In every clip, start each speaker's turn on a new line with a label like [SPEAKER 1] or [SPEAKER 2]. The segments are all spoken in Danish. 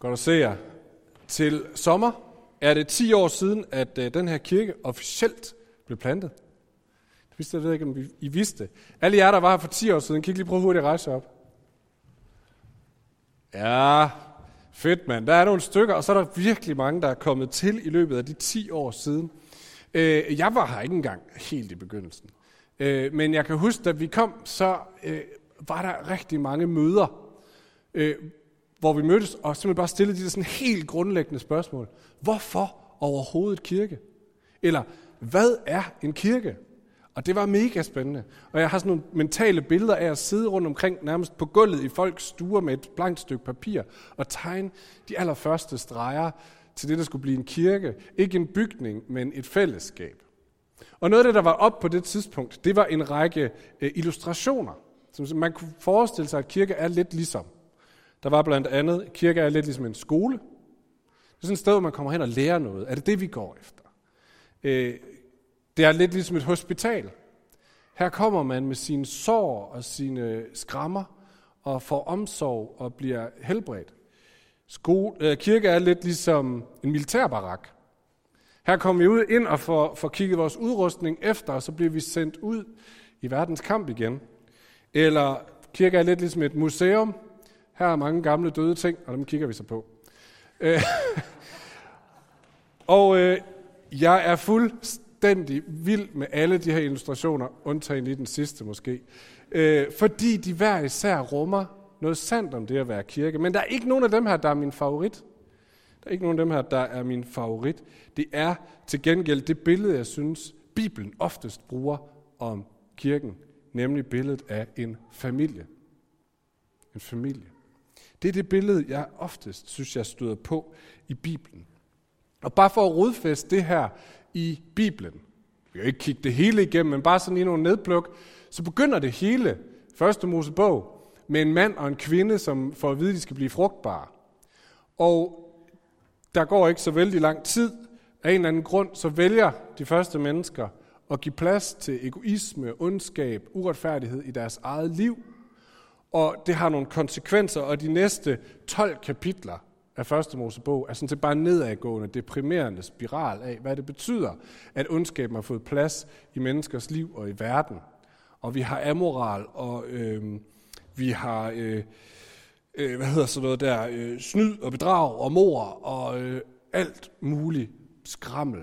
[SPEAKER 1] Godt at se jer. Til sommer er det 10 år siden, at øh, den her kirke officielt blev plantet. Det vidste jeg ved ikke, om I vidste. Alle jer, der var her for 10 år siden, kan I lige prøve hurtigt at rejse op? Ja, fedt mand. Der er nogle stykker, og så er der virkelig mange, der er kommet til i løbet af de 10 år siden. Øh, jeg var her ikke engang helt i begyndelsen. Øh, men jeg kan huske, da vi kom, så var der rigtig mange møder, hvor vi mødtes og simpelthen bare stillede de der sådan helt grundlæggende spørgsmål. Hvorfor overhovedet kirke? Eller, hvad er en kirke? Og det var mega spændende. Og jeg har sådan nogle mentale billeder af at sidde rundt omkring, nærmest på gulvet i folks stuer med et blankt stykke papir, og tegne de allerførste streger til det, der skulle blive en kirke. Ikke en bygning, men et fællesskab. Og noget af det, der var op på det tidspunkt, det var en række øh, illustrationer. Som man kunne forestille sig, at kirke er lidt ligesom. Der var blandt andet, kirke er lidt ligesom en skole. Det er sådan et sted, hvor man kommer hen og lærer noget. Er det det, vi går efter? Øh, det er lidt ligesom et hospital. Her kommer man med sine sår og sine skrammer og får omsorg og bliver helbredt. Skole, øh, kirke er lidt ligesom en militærbarak. Her kommer vi ud ind og får, får kigget vores udrustning efter, og så bliver vi sendt ud i verdens kamp igen. Eller kirke er lidt ligesom et museum, her er mange gamle døde ting, og dem kigger vi så på. Øh, og øh, jeg er fuldstændig vild med alle de her illustrationer, undtagen i den sidste måske. Øh, fordi de hver især rummer noget sandt om det at være kirke. Men der er ikke nogen af dem her, der er min favorit. Der er ikke nogen af dem her, der er min favorit. Det er til gengæld det billede, jeg synes, Bibelen oftest bruger om kirken, nemlig billedet af en familie. En familie. Det er det billede, jeg oftest synes, jeg støder på i Bibelen. Og bare for at rodfæste det her i Bibelen, vi kan ikke kigge det hele igennem, men bare sådan i nogle nedpluk, så begynder det hele, første Mosebog, med en mand og en kvinde, som får at vide, at de skal blive frugtbare. Og der går ikke så vældig lang tid. Af en eller anden grund, så vælger de første mennesker at give plads til egoisme, ondskab, uretfærdighed i deres eget liv – og det har nogle konsekvenser, og de næste 12 kapitler af første Mosebog er sådan set bare nedadgående, deprimerende spiral af, hvad det betyder, at ondskaben har fået plads i menneskers liv og i verden. Og vi har amoral, og øh, vi har, øh, øh, hvad hedder sådan noget der, øh, snyd og bedrag og mor og øh, alt muligt skrammel.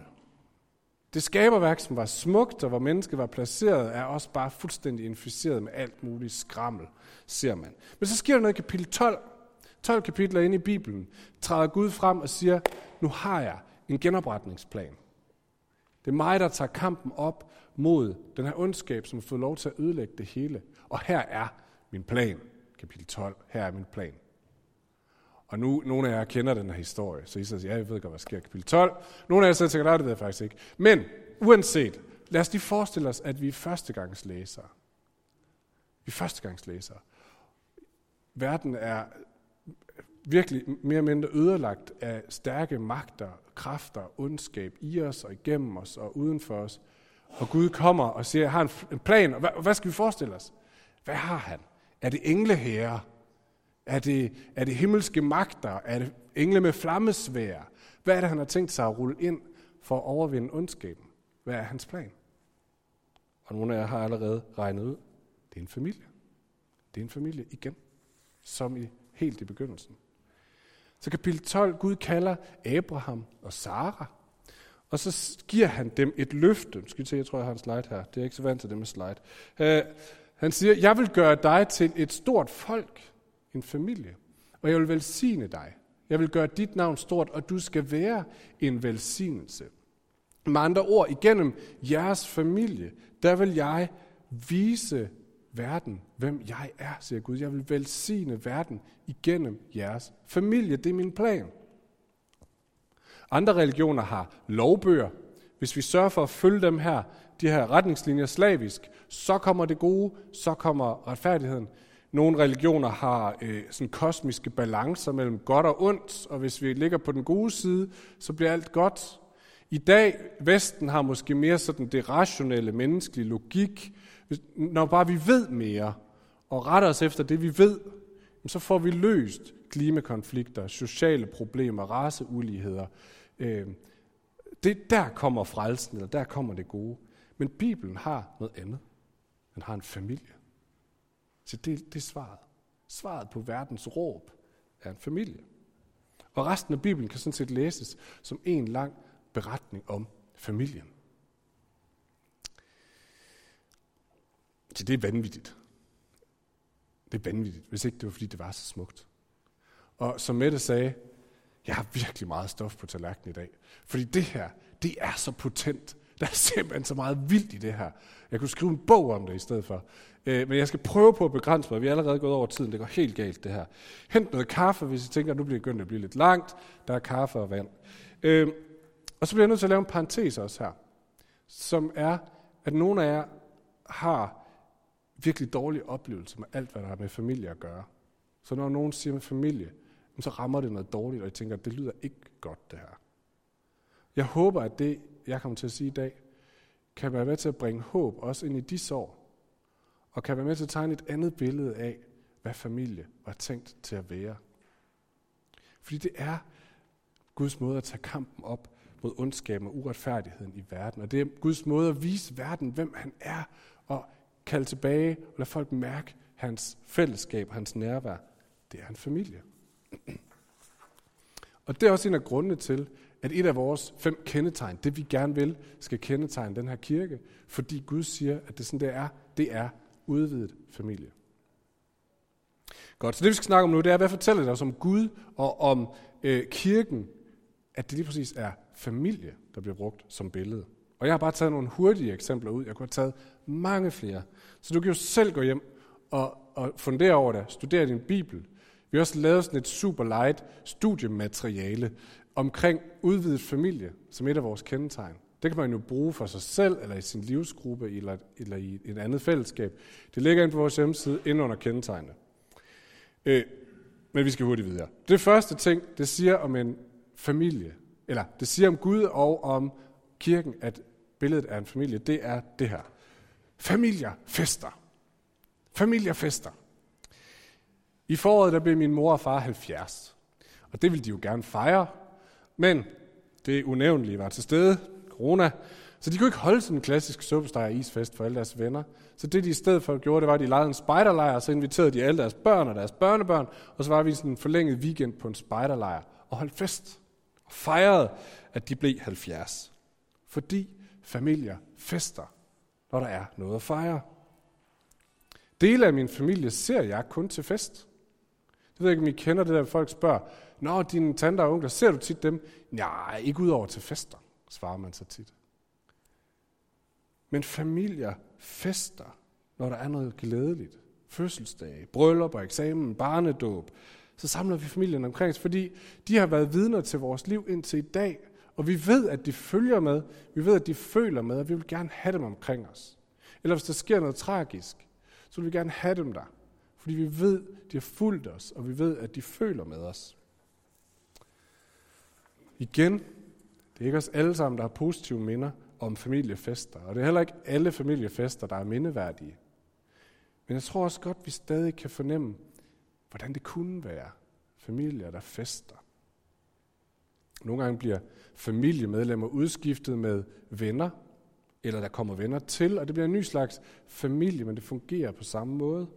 [SPEAKER 1] Det skaberværk, som var smukt, og hvor mennesket var placeret, er også bare fuldstændig inficeret med alt muligt skrammel ser man. Men så sker der noget i kapitel 12. 12 kapitler inde i Bibelen træder Gud frem og siger, nu har jeg en genopretningsplan. Det er mig, der tager kampen op mod den her ondskab, som har fået lov til at ødelægge det hele. Og her er min plan. Kapitel 12. Her er min plan. Og nu, nogle af jer kender den her historie, så I siger, ja, jeg ved godt, hvad der sker i kapitel 12. Nogle af jer sidder tænker, det ved jeg faktisk ikke. Men uanset, lad os lige forestille os, at vi er førstegangslæsere. Vi er førstegangslæsere verden er virkelig mere eller mindre ødelagt af stærke magter, kræfter, ondskab i os og igennem os og uden for os. Og Gud kommer og siger, jeg har en plan, og hvad, hvad skal vi forestille os? Hvad har han? Er det engleherrer? Er det, er det himmelske magter? Er det engle med flammesvær? Hvad er det, han har tænkt sig at rulle ind for at overvinde ondskaben? Hvad er hans plan? Og nogle af jer har allerede regnet ud. Det er en familie. Det er en familie igen som i helt i begyndelsen. Så kapitel 12, Gud kalder Abraham og Sara, og så giver han dem et løfte. Skal vi se, jeg tror, jeg har en slide her. Det er ikke så vant til det med slide. Uh, han siger, jeg vil gøre dig til et stort folk, en familie, og jeg vil velsigne dig. Jeg vil gøre dit navn stort, og du skal være en velsignelse. Med andre ord, igennem jeres familie, der vil jeg vise verden, hvem jeg er, siger Gud. Jeg vil velsigne verden igennem jeres familie. Det er min plan. Andre religioner har lovbøger. Hvis vi sørger for at følge dem her, de her retningslinjer slavisk, så kommer det gode, så kommer retfærdigheden. Nogle religioner har øh, sådan kosmiske balancer mellem godt og ondt, og hvis vi ligger på den gode side, så bliver alt godt. I dag, Vesten har måske mere sådan det rationelle, menneskelige logik, når bare vi ved mere, og retter os efter det, vi ved, så får vi løst klimakonflikter, sociale problemer, raceuligheder. Øh, det, der kommer frelsen, eller der kommer det gode. Men Bibelen har noget andet. Den har en familie. Så det, det er svaret. Svaret på verdens råb er en familie. Og resten af Bibelen kan sådan set læses som en lang beretning om familien. Så det er vanvittigt. Det er vanvittigt, hvis ikke det var, fordi det var så smukt. Og som Mette sagde, jeg har virkelig meget stof på tallerkenen i dag. Fordi det her, det er så potent. Der er simpelthen så meget vildt i det her. Jeg kunne skrive en bog om det i stedet for. Øh, men jeg skal prøve på at begrænse mig. Vi er allerede gået over tiden. Det går helt galt, det her. Hent noget kaffe, hvis I tænker, at nu bliver det at blive lidt langt. Der er kaffe og vand. Øh, og så bliver jeg nødt til at lave en parentes også her. Som er, at nogle af jer har virkelig dårlig oplevelse med alt, hvad der har med familie at gøre. Så når nogen siger med familie, så rammer det noget dårligt, og jeg tænker, at det lyder ikke godt, det her. Jeg håber, at det, jeg kommer til at sige i dag, kan være med til at bringe håb også ind i de sår, og kan være med til at tegne et andet billede af, hvad familie var tænkt til at være. Fordi det er Guds måde at tage kampen op mod ondskaben og uretfærdigheden i verden. Og det er Guds måde at vise verden, hvem han er, og kalde tilbage og lade folk mærke hans fællesskab, hans nærvær. Det er en familie. Og det er også en af grundene til, at et af vores fem kendetegn, det vi gerne vil, skal kendetegne den her kirke, fordi Gud siger, at det sådan det er, det er udvidet familie. Godt, så det vi skal snakke om nu, det er, hvad fortæller det os om Gud og om øh, kirken, at det lige præcis er familie, der bliver brugt som billede. Og jeg har bare taget nogle hurtige eksempler ud. Jeg kunne have taget mange flere. Så du kan jo selv gå hjem og, og fundere over det, studere din bibel. Vi har også lavet sådan et super light studiemateriale omkring udvidet familie, som et af vores kendetegn. Det kan man jo bruge for sig selv, eller i sin livsgruppe, eller, eller i et andet fællesskab. Det ligger ind på vores hjemmeside, ind under kendetegnene. Øh, men vi skal hurtigt videre. Det første ting, det siger om en familie, eller det siger om Gud og om kirken, at billedet af en familie, det er det her. Familier fester. Familier fester. I foråret der blev min mor og far 70. Og det ville de jo gerne fejre. Men det unævnlige var til stede. Corona. Så de kunne ikke holde sådan en klassisk suppesteg isfest for alle deres venner. Så det de i stedet for gjorde, det var, at de lejede en spejderlejr, og så inviterede de alle deres børn og deres børnebørn, og så var vi sådan en forlænget weekend på en spejderlejr og holdt fest. Og fejrede, at de blev 70. Fordi familier fester når der er noget at fejre. Dele af min familie ser jeg kun til fest. Jeg ved ikke, om I kender det der, folk spørger, Nå, dine tanter og onkler, ser du tit dem? Nej, ikke udover til fester, svarer man så tit. Men familier fester, når der er noget glædeligt. Fødselsdage, bryllup og eksamen, barnedåb. Så samler vi familien omkring os, fordi de har været vidner til vores liv indtil i dag, og vi ved, at de følger med. Vi ved, at de føler med, og vi vil gerne have dem omkring os. Eller hvis der sker noget tragisk, så vil vi gerne have dem der. Fordi vi ved, at de har fulgt os, og vi ved, at de føler med os. Igen, det er ikke os alle sammen, der har positive minder om familiefester. Og det er heller ikke alle familiefester, der er mindeværdige. Men jeg tror også godt, vi stadig kan fornemme, hvordan det kunne være familier, der fester. Nogle gange bliver familiemedlemmer udskiftet med venner, eller der kommer venner til, og det bliver en ny slags familie, men det fungerer på samme måde.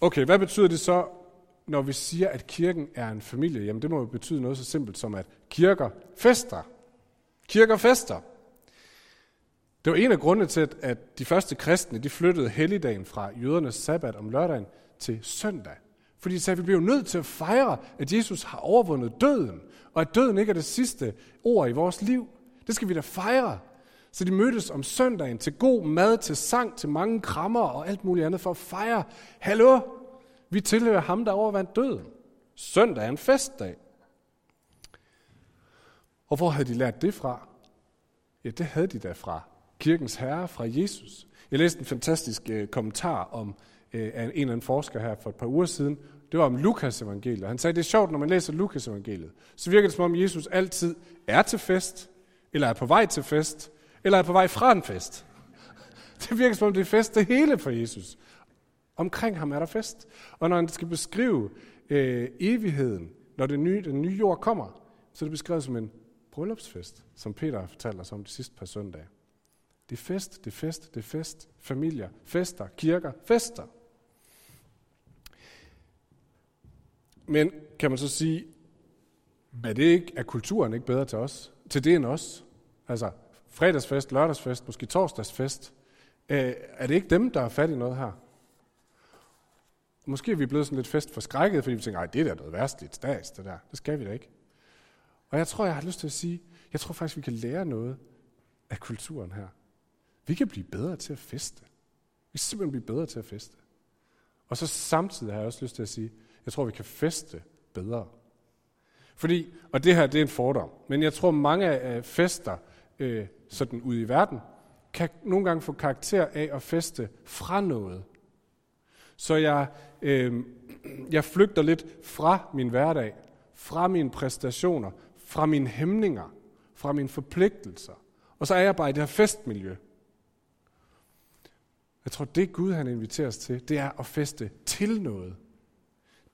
[SPEAKER 1] Okay, hvad betyder det så, når vi siger, at kirken er en familie? Jamen det må jo betyde noget så simpelt som, at kirker fester. Kirker fester. Det var en af grundene til, at de første kristne de flyttede helligdagen fra jødernes sabbat om lørdagen til søndag. Fordi de sagde, at vi bliver nødt til at fejre, at Jesus har overvundet døden, og at døden ikke er det sidste ord i vores liv. Det skal vi da fejre. Så de mødtes om søndagen til god mad, til sang, til mange krammer og alt muligt andet for at fejre. Hallo, vi tilhører ham, der overvandt døden. Søndag er en festdag. Og hvor havde de lært det fra? Ja, det havde de da fra kirkens herre, fra Jesus. Jeg læste en fantastisk øh, kommentar om øh, af en eller anden forsker her for et par uger siden. Det var om Lukas evangeliet. Han sagde, det er sjovt, når man læser Lukas evangeliet, så virker det som om Jesus altid er til fest, eller er på vej til fest, eller er på vej fra en fest. Det virker som om det er fest det hele for Jesus. Omkring ham er der fest. Og når han skal beskrive øh, evigheden, når det nye, den nye jord kommer, så er det beskrevet som en bryllupsfest, som Peter har fortalt os om de sidste par søndage. Det er fest, det er fest, det er fest. Familier, fester, kirker, fester. Men kan man så sige, er, det ikke, er kulturen ikke bedre til os? Til det end os? Altså fredagsfest, lørdagsfest, måske torsdagsfest. Øh, er det ikke dem, der er fat i noget her? Måske er vi blevet sådan lidt fest for fordi vi tænker, det er da noget værstligt stats, det der. Det skal vi da ikke. Og jeg tror, jeg har lyst til at sige, jeg tror faktisk, vi kan lære noget af kulturen her. Vi kan blive bedre til at feste. Vi kan simpelthen blive bedre til at feste. Og så samtidig har jeg også lyst til at sige, jeg tror, vi kan feste bedre. Fordi, og det her, det er en fordom, men jeg tror, mange af fester øh, sådan ude i verden, kan nogle gange få karakter af at feste fra noget. Så jeg, øh, jeg flygter lidt fra min hverdag, fra mine præstationer, fra mine hæmninger, fra mine forpligtelser. Og så er jeg bare i det her festmiljø. Jeg tror, det Gud han inviterer os til, det er at feste til noget.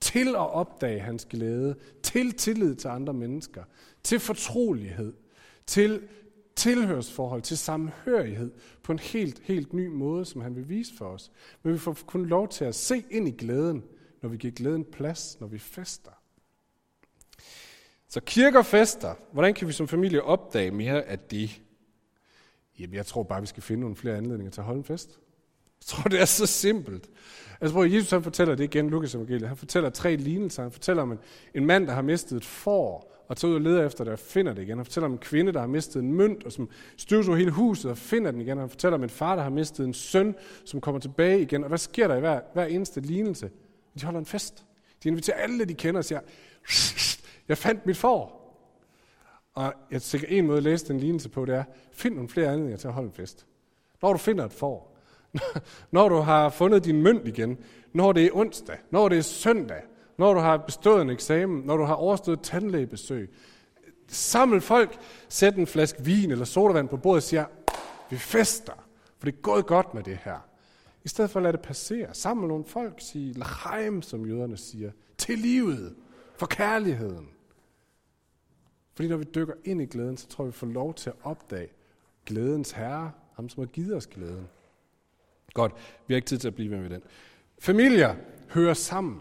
[SPEAKER 1] Til at opdage hans glæde, til tillid til andre mennesker, til fortrolighed, til tilhørsforhold, til samhørighed på en helt, helt ny måde, som han vil vise for os. Men vi får kun lov til at se ind i glæden, når vi giver glæden plads, når vi fester. Så kirker fester, hvordan kan vi som familie opdage mere af det? Jamen, jeg tror bare, vi skal finde nogle flere anledninger til at holde en fest. Jeg tror, det er så simpelt. Altså, hvor Jesus han fortæller det igen, Lukas evangeliet. Han fortæller tre lignelser. Han fortæller om en, en mand, der har mistet et får, og tager ud og leder efter det og finder det igen. Han fortæller om en kvinde, der har mistet en mønt, og som støvsuger hele huset og finder den igen. Han fortæller om en far, der har mistet en søn, som kommer tilbage igen. Og hvad sker der i hver, hver eneste lignelse? De holder en fest. De inviterer alle, de kender og siger, jeg fandt mit får. Og jeg tænker, en måde at læse den lignelse på, det er, find nogle flere anledninger til at holde en fest. Når du finder et får, når du har fundet din mønt igen, når det er onsdag, når det er søndag, når du har bestået en eksamen, når du har overstået tandlægebesøg. Samle folk, sæt en flaske vin eller sodavand på bordet og siger, vi fester, for det er gået godt med det her. I stedet for at lade det passere, samle nogle folk, sige lachaim, som jøderne siger, til livet, for kærligheden. Fordi når vi dykker ind i glæden, så tror vi, vi får lov til at opdage glædens herre, ham som har givet os glæden. Godt, vi har ikke tid til at blive med den. Familier hører sammen.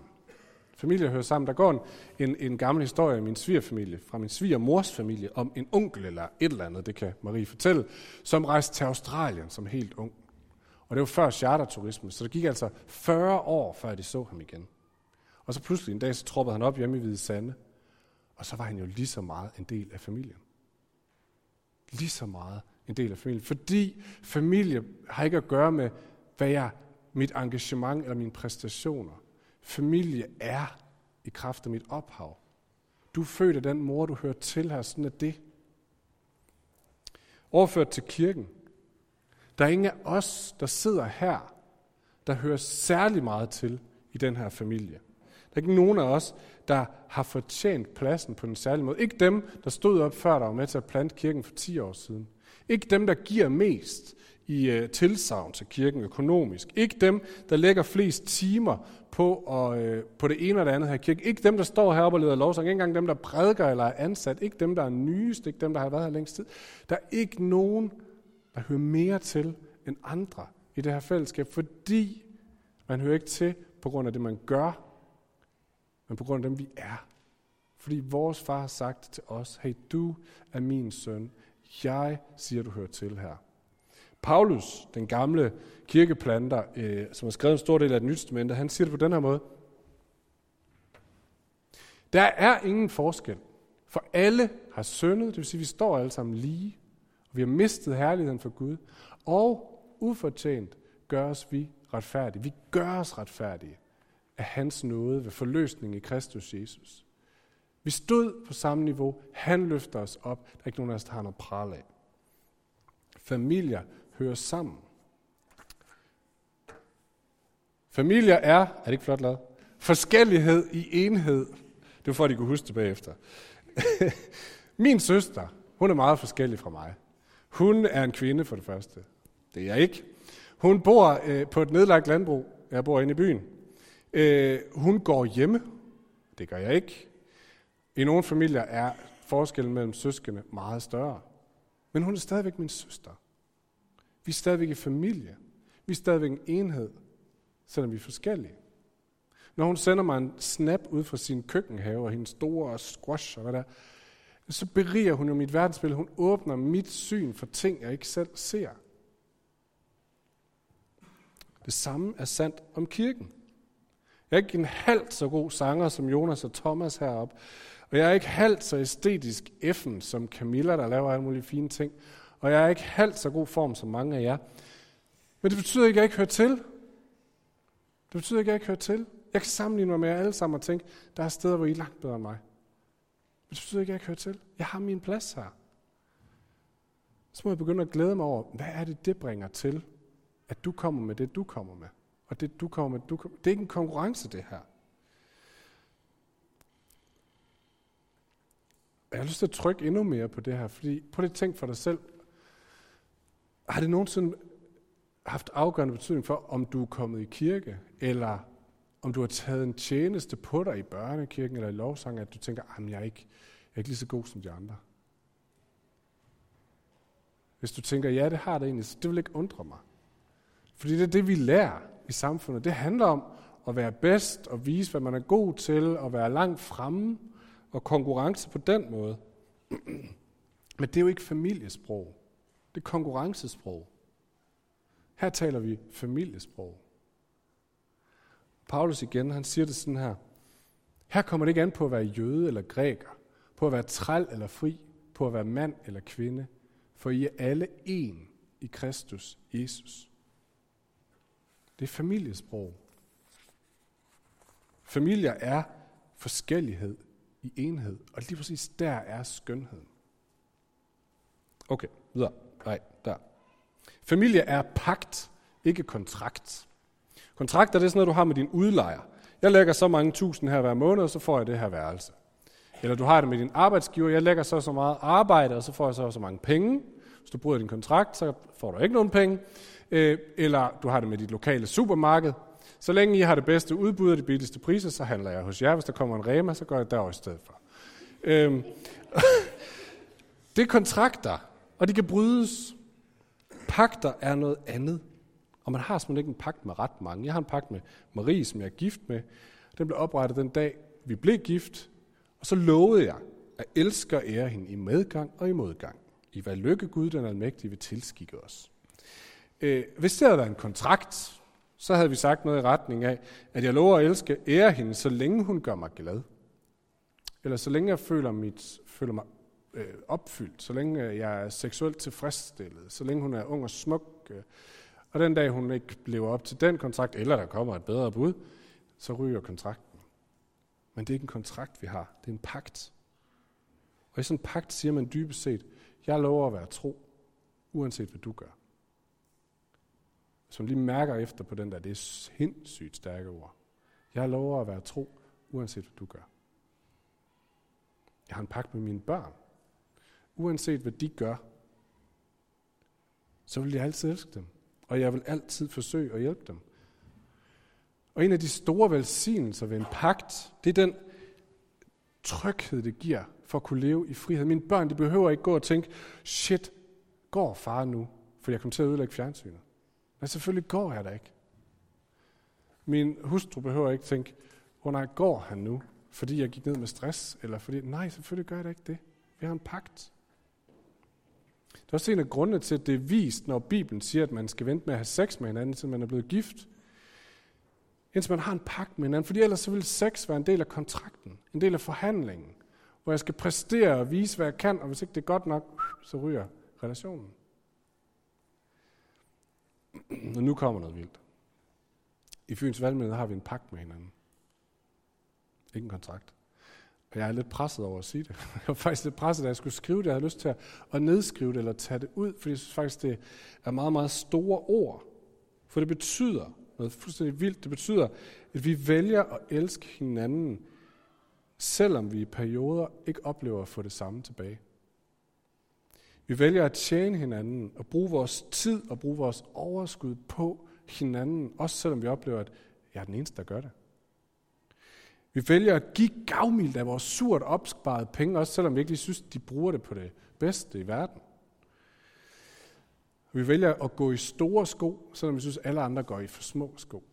[SPEAKER 1] Familier hører sammen. Der går en, en, en gammel historie i min svigerfamilie, fra min svigermors familie, om en onkel eller et eller andet, det kan Marie fortælle, som rejste til Australien som helt ung. Og det var før charterturisme, så det gik altså 40 år, før de så ham igen. Og så pludselig en dag, så troppede han op hjemme i Hvide Sande, og så var han jo lige så meget en del af familien. Lige så meget en del af familien. Fordi familie har ikke at gøre med, hvad jeg, mit engagement eller mine præstationer. Familie er i kraft af mit ophav. Du er født af den mor, du hører til her, sådan er det. Overført til kirken. Der er ingen af os, der sidder her, der hører særlig meget til i den her familie. Der er ikke nogen af os, der har fortjent pladsen på en særlig måde. Ikke dem, der stod op før, der var med til at plante kirken for 10 år siden. Ikke dem, der giver mest i øh, tilsavn til kirken økonomisk. Ikke dem, der lægger flest timer på, og, øh, på det ene og det andet her kirke. Ikke dem, der står heroppe og leder lovsang. Ikke engang dem, der prædiker eller er ansat. Ikke dem, der er nyest. Ikke dem, der har været her længst tid. Der er ikke nogen, der hører mere til end andre i det her fællesskab, fordi man hører ikke til på grund af det, man gør, men på grund af dem, vi er. Fordi vores far har sagt til os, hey, du er min søn. Jeg siger, du hører til her. Paulus, den gamle kirkeplanter, øh, som har skrevet en stor del af det nye han siger det på den her måde. Der er ingen forskel, for alle har syndet, det vil sige, at vi står alle sammen lige, og vi har mistet herligheden for Gud, og ufortjent gøres vi retfærdige. Vi gør os retfærdige af hans nåde ved forløsning i Kristus Jesus. Vi stod på samme niveau. Han løfter os op. Der er ikke nogen af os, der har noget pral af. Familier hører sammen. Familier er, er det ikke flot lavet? Forskellighed i enhed. Det var for, at de kunne huske det bagefter. Min søster, hun er meget forskellig fra mig. Hun er en kvinde for det første. Det er jeg ikke. Hun bor øh, på et nedlagt landbrug Jeg bor inde i byen. Øh, hun går hjemme. Det gør jeg ikke. I nogle familier er forskellen mellem søskende meget større. Men hun er stadigvæk min søster. Vi er stadigvæk i familie. Vi er stadigvæk en enhed, selvom vi er forskellige. Når hun sender mig en snap ud fra sin køkkenhave og hendes store squash og hvad der, så beriger hun jo mit verdensbillede. Hun åbner mit syn for ting, jeg ikke selv ser. Det samme er sandt om kirken. Jeg er ikke en halvt så god sanger som Jonas og Thomas heroppe. Og jeg er ikke halvt så æstetisk effen som Camilla, der laver alle mulige fine ting. Og jeg er ikke halvt så god form som mange af jer. Men det betyder ikke, at jeg ikke hører til. Det betyder ikke, at jeg ikke hører til. Jeg kan sammenligne mig med jer alle sammen og tænke, der er steder, hvor I er langt bedre end mig. Men det betyder ikke, at jeg ikke hører til. Jeg har min plads her. Så må jeg begynde at glæde mig over, hvad er det, det bringer til, at du kommer med det, du kommer med. Og det, du kommer med, du kommer. Det er ikke en konkurrence, det her. Jeg har lyst til at trykke endnu mere på det her, fordi prøv lige at tænk for dig selv. Har det nogensinde haft afgørende betydning for, om du er kommet i kirke, eller om du har taget en tjeneste på dig i børnekirken eller i lovsang, at du tænker, at jeg er ikke, jeg er ikke lige så god som de andre. Hvis du tænker, ja, det har det egentlig, så det vil ikke undre mig. Fordi det er det, vi lærer i samfundet. Det handler om at være bedst og vise, hvad man er god til, og være langt fremme og konkurrence på den måde. Men det er jo ikke familiesprog. Det er konkurrencesprog. Her taler vi familiesprog. Paulus igen, han siger det sådan her. Her kommer det ikke an på at være jøde eller græker, på at være træl eller fri, på at være mand eller kvinde, for I er alle en i Kristus Jesus. Det er familiesprog. Familier er forskellighed i enhed, og lige præcis der er skønheden. Okay, videre. Nej, der. Familie er pagt, ikke kontrakt. Kontrakter det er sådan noget, du har med din udlejer. Jeg lægger så mange tusind her hver måned, og så får jeg det her værelse. Eller du har det med din arbejdsgiver, jeg lægger så så meget arbejde, og så får jeg så så mange penge. Hvis du bryder din kontrakt, så får du ikke nogen penge. Øh, eller du har det med dit lokale supermarked. Så længe I har det bedste udbud og de billigste priser, så handler jeg hos jer. Hvis der kommer en Rema, så går jeg derover i stedet for. Øhm, det er kontrakter, og de kan brydes. Pakter er noget andet. Og man har simpelthen ikke en pagt med ret mange. Jeg har en pagt med Marie, som jeg er gift med. Den blev oprettet den dag, vi blev gift. Og så lovede jeg at elske og ære hende i medgang og i modgang. I hvad lykke Gud den almægtige vil tilskikke os. Øh, hvis det havde været en kontrakt, så havde vi sagt noget i retning af, at jeg lover at elske ære hende, så længe hun gør mig glad. Eller så længe jeg føler, mit, føler mig øh, opfyldt, så længe øh, jeg er seksuelt tilfredsstillet, så længe hun er ung og smuk, øh, og den dag hun ikke lever op til den kontrakt, eller der kommer et bedre bud, så ryger kontrakten. Men det er ikke en kontrakt, vi har. Det er en pagt. Og i sådan en pagt siger man dybest set, jeg lover at være tro, uanset hvad du gør. Som lige mærker efter på den der, det er sindssygt stærke ord. Jeg lover at være tro, uanset hvad du gør. Jeg har en pagt med mine børn. Uanset hvad de gør, så vil jeg altid elske dem. Og jeg vil altid forsøge at hjælpe dem. Og en af de store velsignelser ved en pagt, det er den tryghed, det giver for at kunne leve i frihed. Mine børn, de behøver ikke gå og tænke, shit, går far nu, for jeg kommer til at ødelægge fjernsynet. Men selvfølgelig går jeg da ikke. Min hustru behøver ikke tænke, hvor nej, går han nu, fordi jeg gik ned med stress, eller fordi, nej, selvfølgelig gør jeg da ikke det. Vi har en pagt. Det er også en af grundene til, at det er vist, når Bibelen siger, at man skal vente med at have sex med hinanden, til man er blevet gift. Indtil man har en pagt med hinanden. Fordi ellers så vil sex være en del af kontrakten, en del af forhandlingen, hvor jeg skal præstere og vise, hvad jeg kan, og hvis ikke det er godt nok, så ryger relationen. Og nu kommer noget vildt. I Fyns Valgmøde har vi en pagt med hinanden. Ikke en kontrakt. Og jeg er lidt presset over at sige det. Jeg var faktisk lidt presset, da jeg skulle skrive det. Jeg havde lyst til at, at nedskrive det eller tage det ud, fordi jeg synes faktisk, det er meget, meget store ord. For det betyder noget fuldstændig vildt. Det betyder, at vi vælger at elske hinanden, selvom vi i perioder ikke oplever at få det samme tilbage. Vi vælger at tjene hinanden og bruge vores tid og bruge vores overskud på hinanden, også selvom vi oplever, at jeg er den eneste, der gør det. Vi vælger at give gavmildt af vores surt opsparede penge, også selvom vi ikke lige synes, de bruger det på det bedste i verden. Vi vælger at gå i store sko, selvom vi synes, alle andre går i for små sko.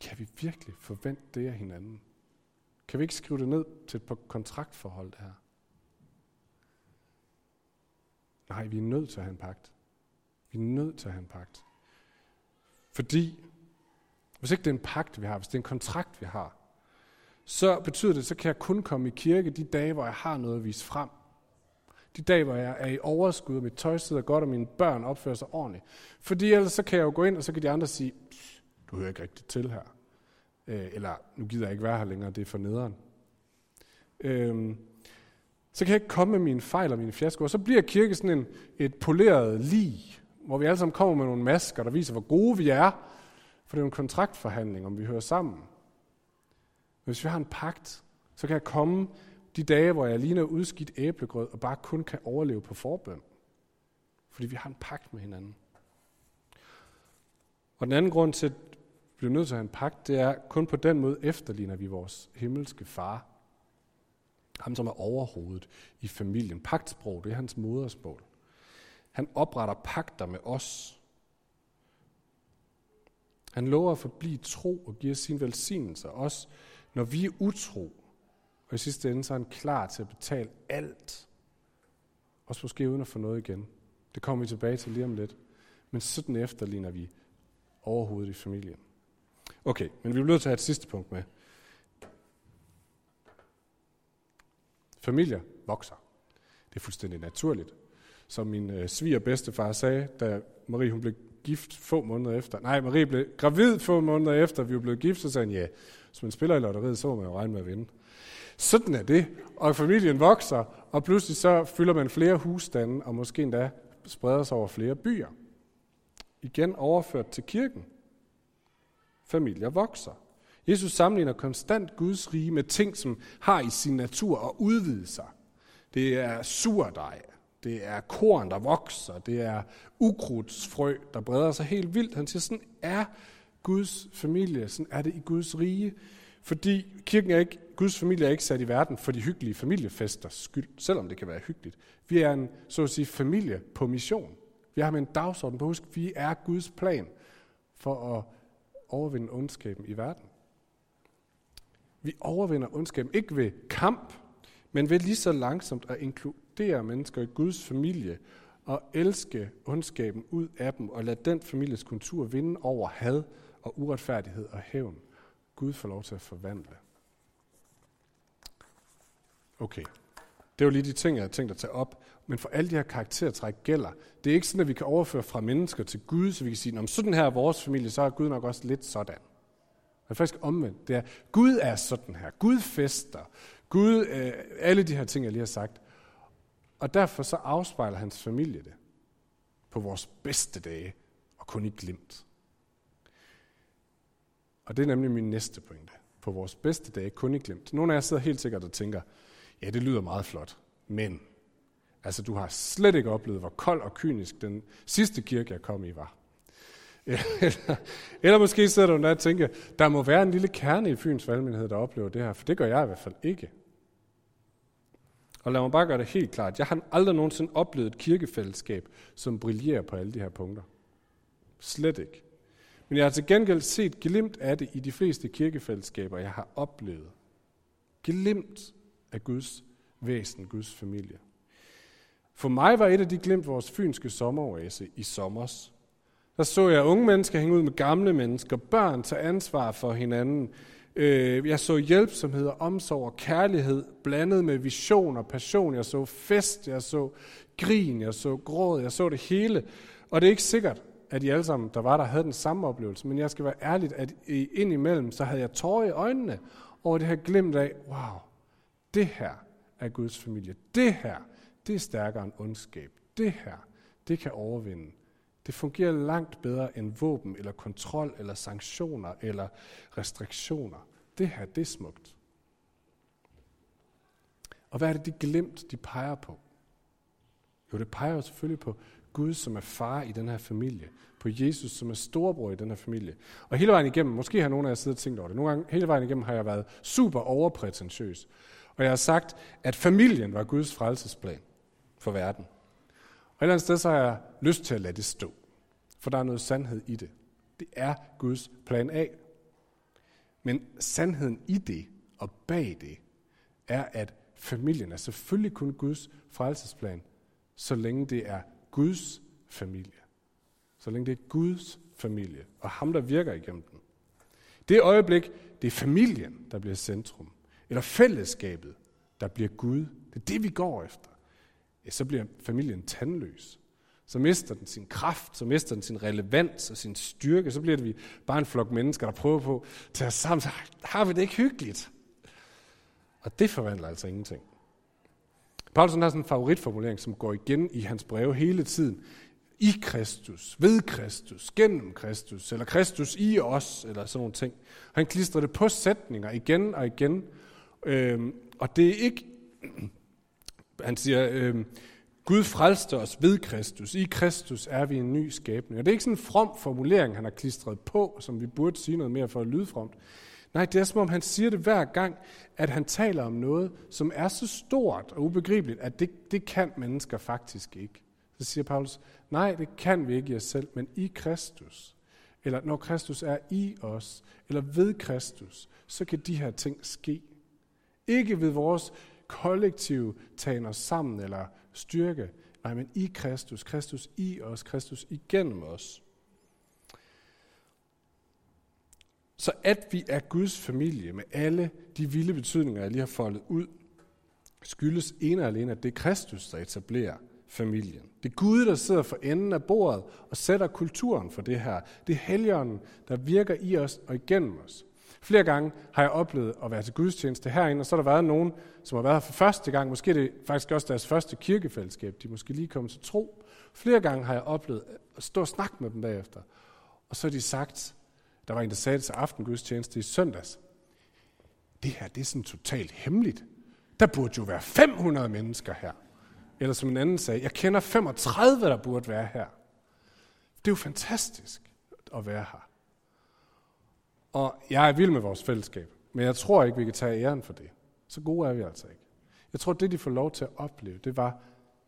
[SPEAKER 1] Kan vi virkelig forvente det af hinanden? Kan vi ikke skrive det ned til et kontraktforhold her? Nej, vi er nødt til at have en pagt. Vi er nødt til at have en pagt. Fordi, hvis ikke det er en pagt, vi har, hvis det er en kontrakt, vi har, så betyder det, så kan jeg kun komme i kirke de dage, hvor jeg har noget at vise frem. De dage, hvor jeg er i overskud, og mit tøj sidder godt, og mine børn opfører sig ordentligt. Fordi ellers så kan jeg jo gå ind, og så kan de andre sige, du hører ikke rigtigt til her. Øh, eller, nu gider jeg ikke være her længere, det er for nederen. Øh, så kan jeg ikke komme med mine fejl og mine fiaskoer. Så bliver kirke sådan en, et poleret lig, hvor vi alle sammen kommer med nogle masker, der viser, hvor gode vi er. For det er jo en kontraktforhandling, om vi hører sammen. Men hvis vi har en pagt, så kan jeg komme de dage, hvor jeg ligner udskidt æblegrød, og bare kun kan overleve på forbøn. Fordi vi har en pagt med hinanden. Og den anden grund til, at vi bliver nødt til at have en pagt, det er, kun på den måde efterligner vi vores himmelske far. Ham, som er overhovedet i familien. Pagtsprog, det er hans modersmål. Han opretter pagter med os. Han lover at forblive tro og giver sin velsignelse, også når vi er utro. Og i sidste ende så er han klar til at betale alt. Også måske uden at få noget igen. Det kommer vi tilbage til lige om lidt. Men sådan efterligner vi overhovedet i familien. Okay, men vi bliver nødt til at have et sidste punkt med. Familier vokser. Det er fuldstændig naturligt. Som min øh, sviger bedstefar sagde, da Marie hun blev gift få måneder efter. Nej, Marie blev gravid få måneder efter, vi blev gift, så sagde han, ja, hvis man spiller i lotteriet, så må man jo regne med at vinde. Sådan er det. Og familien vokser, og pludselig så fylder man flere husstande, og måske endda spreder sig over flere byer. Igen overført til kirken. Familier vokser. Jesus sammenligner konstant Guds rige med ting, som har i sin natur at udvide sig. Det er surdej, det er korn, der vokser, det er ukrudtsfrø, der breder sig helt vildt. Han siger, sådan er Guds familie, sådan er det i Guds rige. Fordi kirken er ikke, Guds familie er ikke sat i verden for de hyggelige familiefesters skyld, selvom det kan være hyggeligt. Vi er en, så at sige, familie på mission. Vi har med en dagsorden på husk, vi er Guds plan for at overvinde ondskaben i verden. Vi overvinder ondskaben ikke ved kamp, men ved lige så langsomt at inkludere mennesker i Guds familie og elske ondskaben ud af dem og lade den families kultur vinde over had og uretfærdighed og hævn. Gud får lov til at forvandle. Okay, det er jo lige de ting, jeg har tænkt at tage op. Men for alle de her karaktertræk gælder, det er ikke sådan, at vi kan overføre fra mennesker til Gud, så vi kan sige, om sådan her er vores familie, så er Gud nok også lidt sådan. Det er faktisk omvendt. Det er, Gud er sådan her. Gud fester. Gud, øh, alle de her ting, jeg lige har sagt. Og derfor så afspejler hans familie det på vores bedste dage, og kun i glimt. Og det er nemlig min næste pointe. På vores bedste dage, kun i glimt. Nogle af jer sidder helt sikkert og tænker, ja, det lyder meget flot, men altså, du har slet ikke oplevet, hvor kold og kynisk den sidste kirke, jeg kom i, var. Eller, eller måske sidder du der og tænker, der må være en lille kerne i Fyns valgmenighed, der oplever det her, for det gør jeg i hvert fald ikke. Og lad mig bare gøre det helt klart. Jeg har aldrig nogensinde oplevet et kirkefællesskab, som brillerer på alle de her punkter. Slet ikke. Men jeg har til gengæld set glimt af det i de fleste kirkefællesskaber, jeg har oplevet. Glimt af Guds væsen, Guds familie. For mig var et af de glimt vores fynske sommeroase i sommers. Der så jeg unge mennesker hænge ud med gamle mennesker, børn tage ansvar for hinanden. Øh, jeg så hjælpsomhed og omsorg og kærlighed blandet med vision og passion. Jeg så fest, jeg så grin, jeg så gråd, jeg så det hele. Og det er ikke sikkert, at I alle sammen, der var der, havde den samme oplevelse. Men jeg skal være ærlig, at indimellem, så havde jeg tårer i øjnene over det her glimt af, wow, det her er Guds familie. Det her, det er stærkere end ondskab. Det her, det kan overvinde. Det fungerer langt bedre end våben, eller kontrol, eller sanktioner, eller restriktioner. Det her, det er smukt. Og hvad er det, de glemt, de peger på? Jo, det peger jo selvfølgelig på Gud, som er far i den her familie. På Jesus, som er storbror i den her familie. Og hele vejen igennem, måske har nogle af jer siddet og tænkt over det, nogle gange hele vejen igennem har jeg været super overprætentiøs. Og jeg har sagt, at familien var Guds frelsesplan for verden. Og et eller andet sted, så har jeg lyst til at lade det stå. For der er noget sandhed i det. Det er Guds plan A. Men sandheden i det og bag det, er, at familien er selvfølgelig kun Guds frelsesplan, så længe det er Guds familie. Så længe det er Guds familie, og ham, der virker igennem den. Det øjeblik, det er familien, der bliver centrum, eller fællesskabet, der bliver Gud. Det er det, vi går efter. Ja, så bliver familien tandløs. Så mister den sin kraft, så mister den sin relevans og sin styrke. Så bliver det vi bare en flok mennesker, der prøver på at tage os sammen. Så har vi det ikke hyggeligt. Og det forvandler altså ingenting. Paulus har sådan en favoritformulering, som går igen i hans breve hele tiden. I Kristus, ved Kristus, gennem Kristus, eller Kristus i os, eller sådan nogle ting. Han klistrer det på sætninger igen og igen. Øhm, og det er ikke, han siger, øhm, Gud frelste os ved Kristus. I Kristus er vi en ny skabning. Og det er ikke sådan en from formulering, han har klistret på, som vi burde sige noget mere for at lyde fromt. Nej, det er som om han siger det hver gang, at han taler om noget, som er så stort og ubegribeligt, at det, det kan mennesker faktisk ikke. Så siger Paulus, nej, det kan vi ikke i os selv, men i Kristus. Eller når Kristus er i os, eller ved Kristus, så kan de her ting ske. Ikke ved vores kollektive tagen os sammen eller styrke, nej, men i Kristus, Kristus i os, Kristus igennem os. Så at vi er Guds familie med alle de vilde betydninger, jeg lige har foldet ud, skyldes ene og alene, at det er Kristus, der etablerer familien. Det er Gud, der sidder for enden af bordet og sætter kulturen for det her. Det er Helligånden, der virker i os og igennem os. Flere gange har jeg oplevet at være til gudstjeneste herinde, og så har der været nogen, som har været her for første gang. Måske er det faktisk også deres første kirkefællesskab. De er måske lige kommet til tro. Flere gange har jeg oplevet at stå og snakke med dem bagefter. Og så har de sagt, der var en, der sagde det til aftengudstjeneste i søndags. Det her, det er sådan totalt hemmeligt. Der burde jo være 500 mennesker her. Eller som en anden sagde, jeg kender 35, der burde være her. Det er jo fantastisk at være her. Og jeg er vild med vores fællesskab, men jeg tror ikke, vi kan tage æren for det. Så gode er vi altså ikke. Jeg tror, det de får lov til at opleve, det var,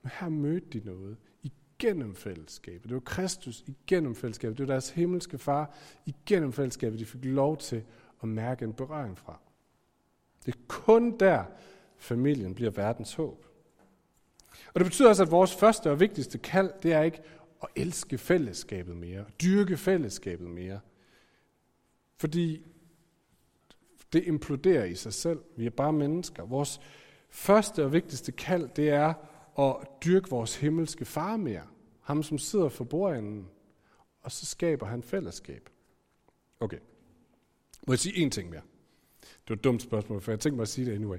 [SPEAKER 1] at her mødte de noget igennem fællesskabet. Det var Kristus igennem fællesskabet. Det var deres himmelske far igennem fællesskabet, de fik lov til at mærke en berøring fra. Det er kun der, familien bliver verdens håb. Og det betyder også, at vores første og vigtigste kald, det er ikke at elske fællesskabet mere, dyrke fællesskabet mere. Fordi det imploderer i sig selv. Vi er bare mennesker. Vores første og vigtigste kald, det er at dyrke vores himmelske far mere. Ham, som sidder for bordenden. Og så skaber han fællesskab. Okay. Må jeg sige én ting mere? Det var et dumt spørgsmål, for jeg tænkte mig at sige det anyway.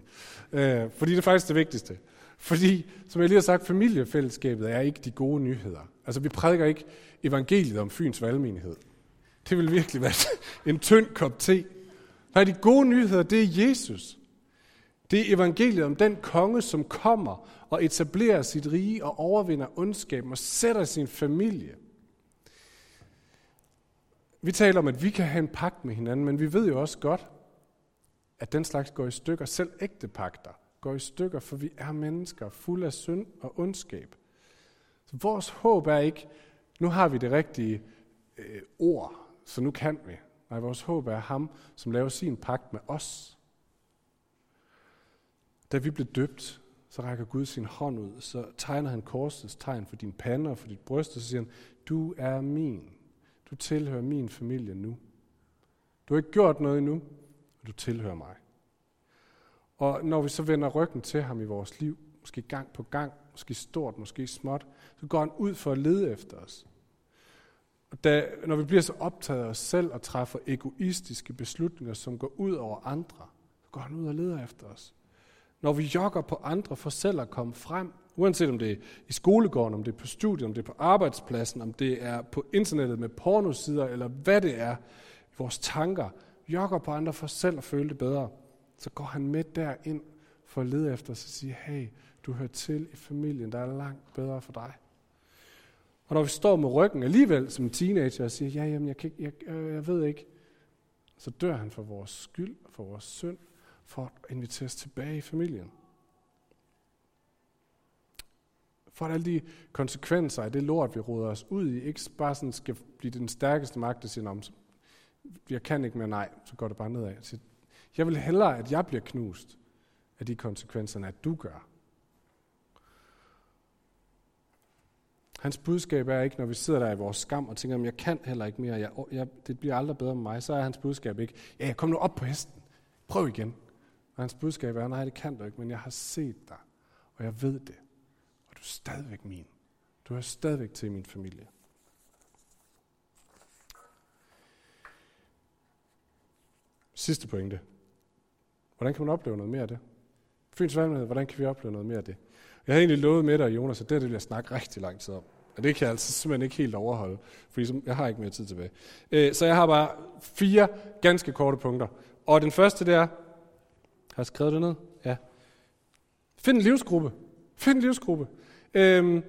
[SPEAKER 1] Øh, fordi det er faktisk det vigtigste. Fordi, som jeg lige har sagt, familiefællesskabet er ikke de gode nyheder. Altså, vi prædiker ikke evangeliet om Fyns valgmenighed. Det vil virkelig være en tynd kop te. Nej, de gode nyheder, det er Jesus. Det er evangeliet om den konge, som kommer og etablerer sit rige og overvinder ondskaben og sætter sin familie. Vi taler om, at vi kan have en pagt med hinanden, men vi ved jo også godt, at den slags går i stykker. Selv ægte pagter går i stykker, for vi er mennesker fulde af synd og ondskab. Så vores håb er ikke, nu har vi det rigtige øh, ord, så nu kan vi. Nej, vores håb er ham, som laver sin pagt med os. Da vi blev døbt, så rækker Gud sin hånd ud, så tegner han korsets tegn for din pande og for dit bryst, og så siger han, du er min. Du tilhører min familie nu. Du har ikke gjort noget endnu, og du tilhører mig. Og når vi så vender ryggen til ham i vores liv, måske gang på gang, måske stort, måske småt, så går han ud for at lede efter os. Og da, når vi bliver så optaget af os selv og træffer egoistiske beslutninger, som går ud over andre, så går han ud og leder efter os. Når vi jogger på andre for selv at komme frem, uanset om det er i skolegården, om det er på studiet, om det er på arbejdspladsen, om det er på internettet med pornosider, eller hvad det er, vores tanker, jogger på andre for selv at føle det bedre, så går han med derind for at lede efter os og sige, hey, du hører til i familien, der er langt bedre for dig. Og når vi står med ryggen alligevel som teenager og siger, ja, jamen, jeg, kan, jeg, øh, jeg ved ikke, så dør han for vores skyld, for vores synd, for at invitere os tilbage i familien. For at alle de konsekvenser af det lort, vi råder os ud i, ikke bare sådan skal blive den stærkeste magt, der siger, om, jeg kan ikke mere, nej, så går det bare nedad. Så jeg vil hellere, at jeg bliver knust af de konsekvenser, at du gør. Hans budskab er ikke, når vi sidder der i vores skam og tænker, jeg kan heller ikke mere, jeg, jeg, det bliver aldrig bedre med mig, så er hans budskab ikke, ja, kom nu op på hesten, prøv igen. Og hans budskab er, nej, det kan du ikke, men jeg har set dig, og jeg ved det. Og du er stadigvæk min. Du er stadigvæk til min familie. Sidste pointe. Hvordan kan man opleve noget mere af det? Fyns Valgmenighed, hvordan kan vi opleve noget mere af det? Jeg havde egentlig lovet med dig, Jonas, at det, det vil jeg snakke rigtig lang tid om. Og det kan jeg altså simpelthen ikke helt overholde, fordi jeg har ikke mere tid tilbage. Øh, så jeg har bare fire ganske korte punkter. Og den første, det er, har jeg skrevet det ned? Ja. Find en livsgruppe. Find en livsgruppe. Øhm,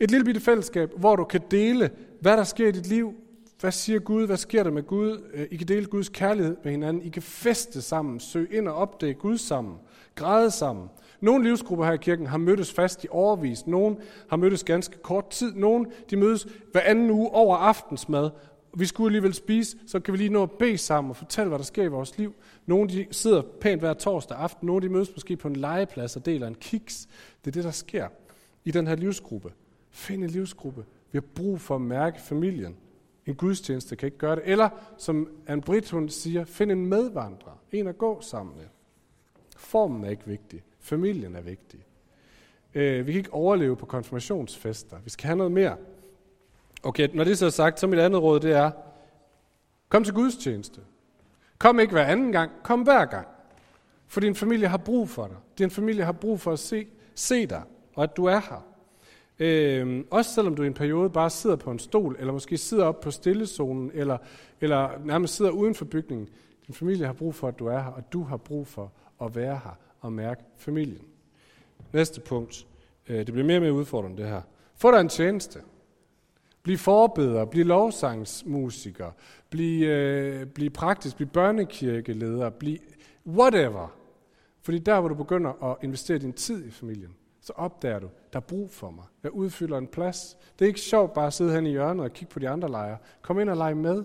[SPEAKER 1] et lille bitte fællesskab, hvor du kan dele, hvad der sker i dit liv. Hvad siger Gud? Hvad sker der med Gud? Øh, I kan dele Guds kærlighed med hinanden. I kan feste sammen, søge ind og opdage Gud sammen, græde sammen. Nogle livsgrupper her i kirken har mødtes fast i overvis. Nogle har mødtes ganske kort tid. Nogle de mødes hver anden uge over aftensmad. Vi skulle alligevel spise, så kan vi lige nå at bede sammen og fortælle, hvad der sker i vores liv. Nogle de sidder pænt hver torsdag aften. Nogle de mødes måske på en legeplads og deler en kiks. Det er det, der sker i den her livsgruppe. Find en livsgruppe. Vi har brug for at mærke familien. En gudstjeneste kan ikke gøre det. Eller, som Anne Britt hun siger, find en medvandrer. En at gå sammen med. Formen er ikke vigtig. Familien er vigtig. Øh, vi kan ikke overleve på konfirmationsfester. Vi skal have noget mere. Okay, når det så er sagt, så mit andet råd, det er, kom til gudstjeneste. Kom ikke hver anden gang, kom hver gang. For din familie har brug for dig. Din familie har brug for at se, se dig, og at du er her. Øh, også selvom du i en periode bare sidder på en stol, eller måske sidder op på stillezonen, eller, eller nærmest sidder uden for bygningen. Din familie har brug for, at du er her, og du har brug for at være her og mærke familien. Næste punkt. Øh, det bliver mere og mere udfordrende, det her. Få dig en tjeneste. Bliv forbeder, bliv lovsangsmusiker, bliv, øh, bliv praktisk, bliv børnekirkeleder, bliv whatever. Fordi der, hvor du begynder at investere din tid i familien, så opdager du, der er brug for mig. Jeg udfylder en plads. Det er ikke sjovt bare at sidde hen i hjørnet og kigge på de andre lejre. Kom ind og lege med.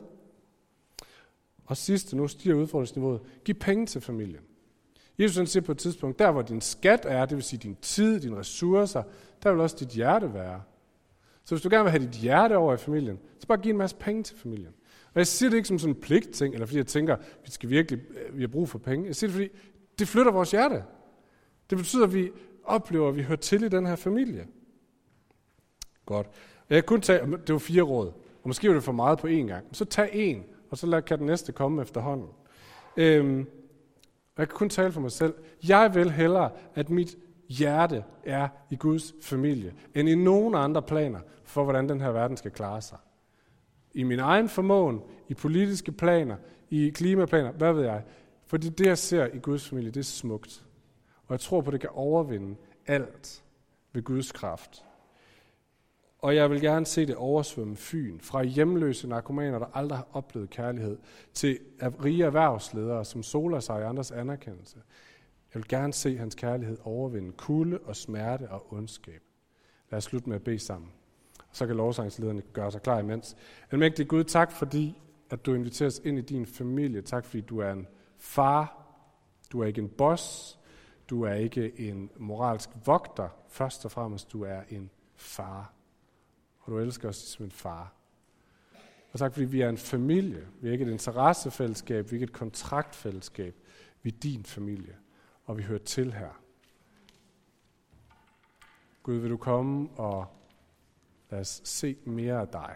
[SPEAKER 1] Og sidste, nu stiger udfordringsniveauet. Giv penge til familien. Jesus han siger på et tidspunkt, der hvor din skat er, det vil sige din tid, dine ressourcer, der vil også dit hjerte være. Så hvis du gerne vil have dit hjerte over i familien, så bare giv en masse penge til familien. Og jeg siger det ikke som sådan en pligtting, eller fordi jeg tænker, vi skal virkelig, øh, vi har brug for penge. Jeg siger det, fordi det flytter vores hjerte. Det betyder, at vi oplever, at vi hører til i den her familie. Godt. Jeg kunne tage, det var fire råd, og måske var det for meget på én gang. Så tag en, og så kan den næste komme efterhånden. Øhm, og jeg kan kun tale for mig selv. Jeg vil hellere, at mit hjerte er i Guds familie, end i nogen andre planer for, hvordan den her verden skal klare sig. I min egen formåen, i politiske planer, i klimaplaner, hvad ved jeg. Fordi det, jeg ser i Guds familie, det er smukt. Og jeg tror på, at det kan overvinde alt ved Guds kraft. Og jeg vil gerne se det oversvømme Fyn, fra hjemløse narkomaner, der aldrig har oplevet kærlighed, til rige erhvervsledere, som soler sig i andres anerkendelse. Jeg vil gerne se hans kærlighed overvinde kulde og smerte og ondskab. Lad os slutte med at bede sammen. Og så kan lovsangslederne gøre sig klar imens. Almægtig Gud, tak fordi, at du inviterer os ind i din familie. Tak fordi du er en far. Du er ikke en boss. Du er ikke en moralsk vogter. Først og fremmest, du er en far og du elsker os som en far. Og tak, fordi vi er en familie. Vi er ikke et interessefællesskab, vi er ikke et kontraktfællesskab. Vi er din familie, og vi hører til her. Gud, vil du komme og lad os se mere af dig.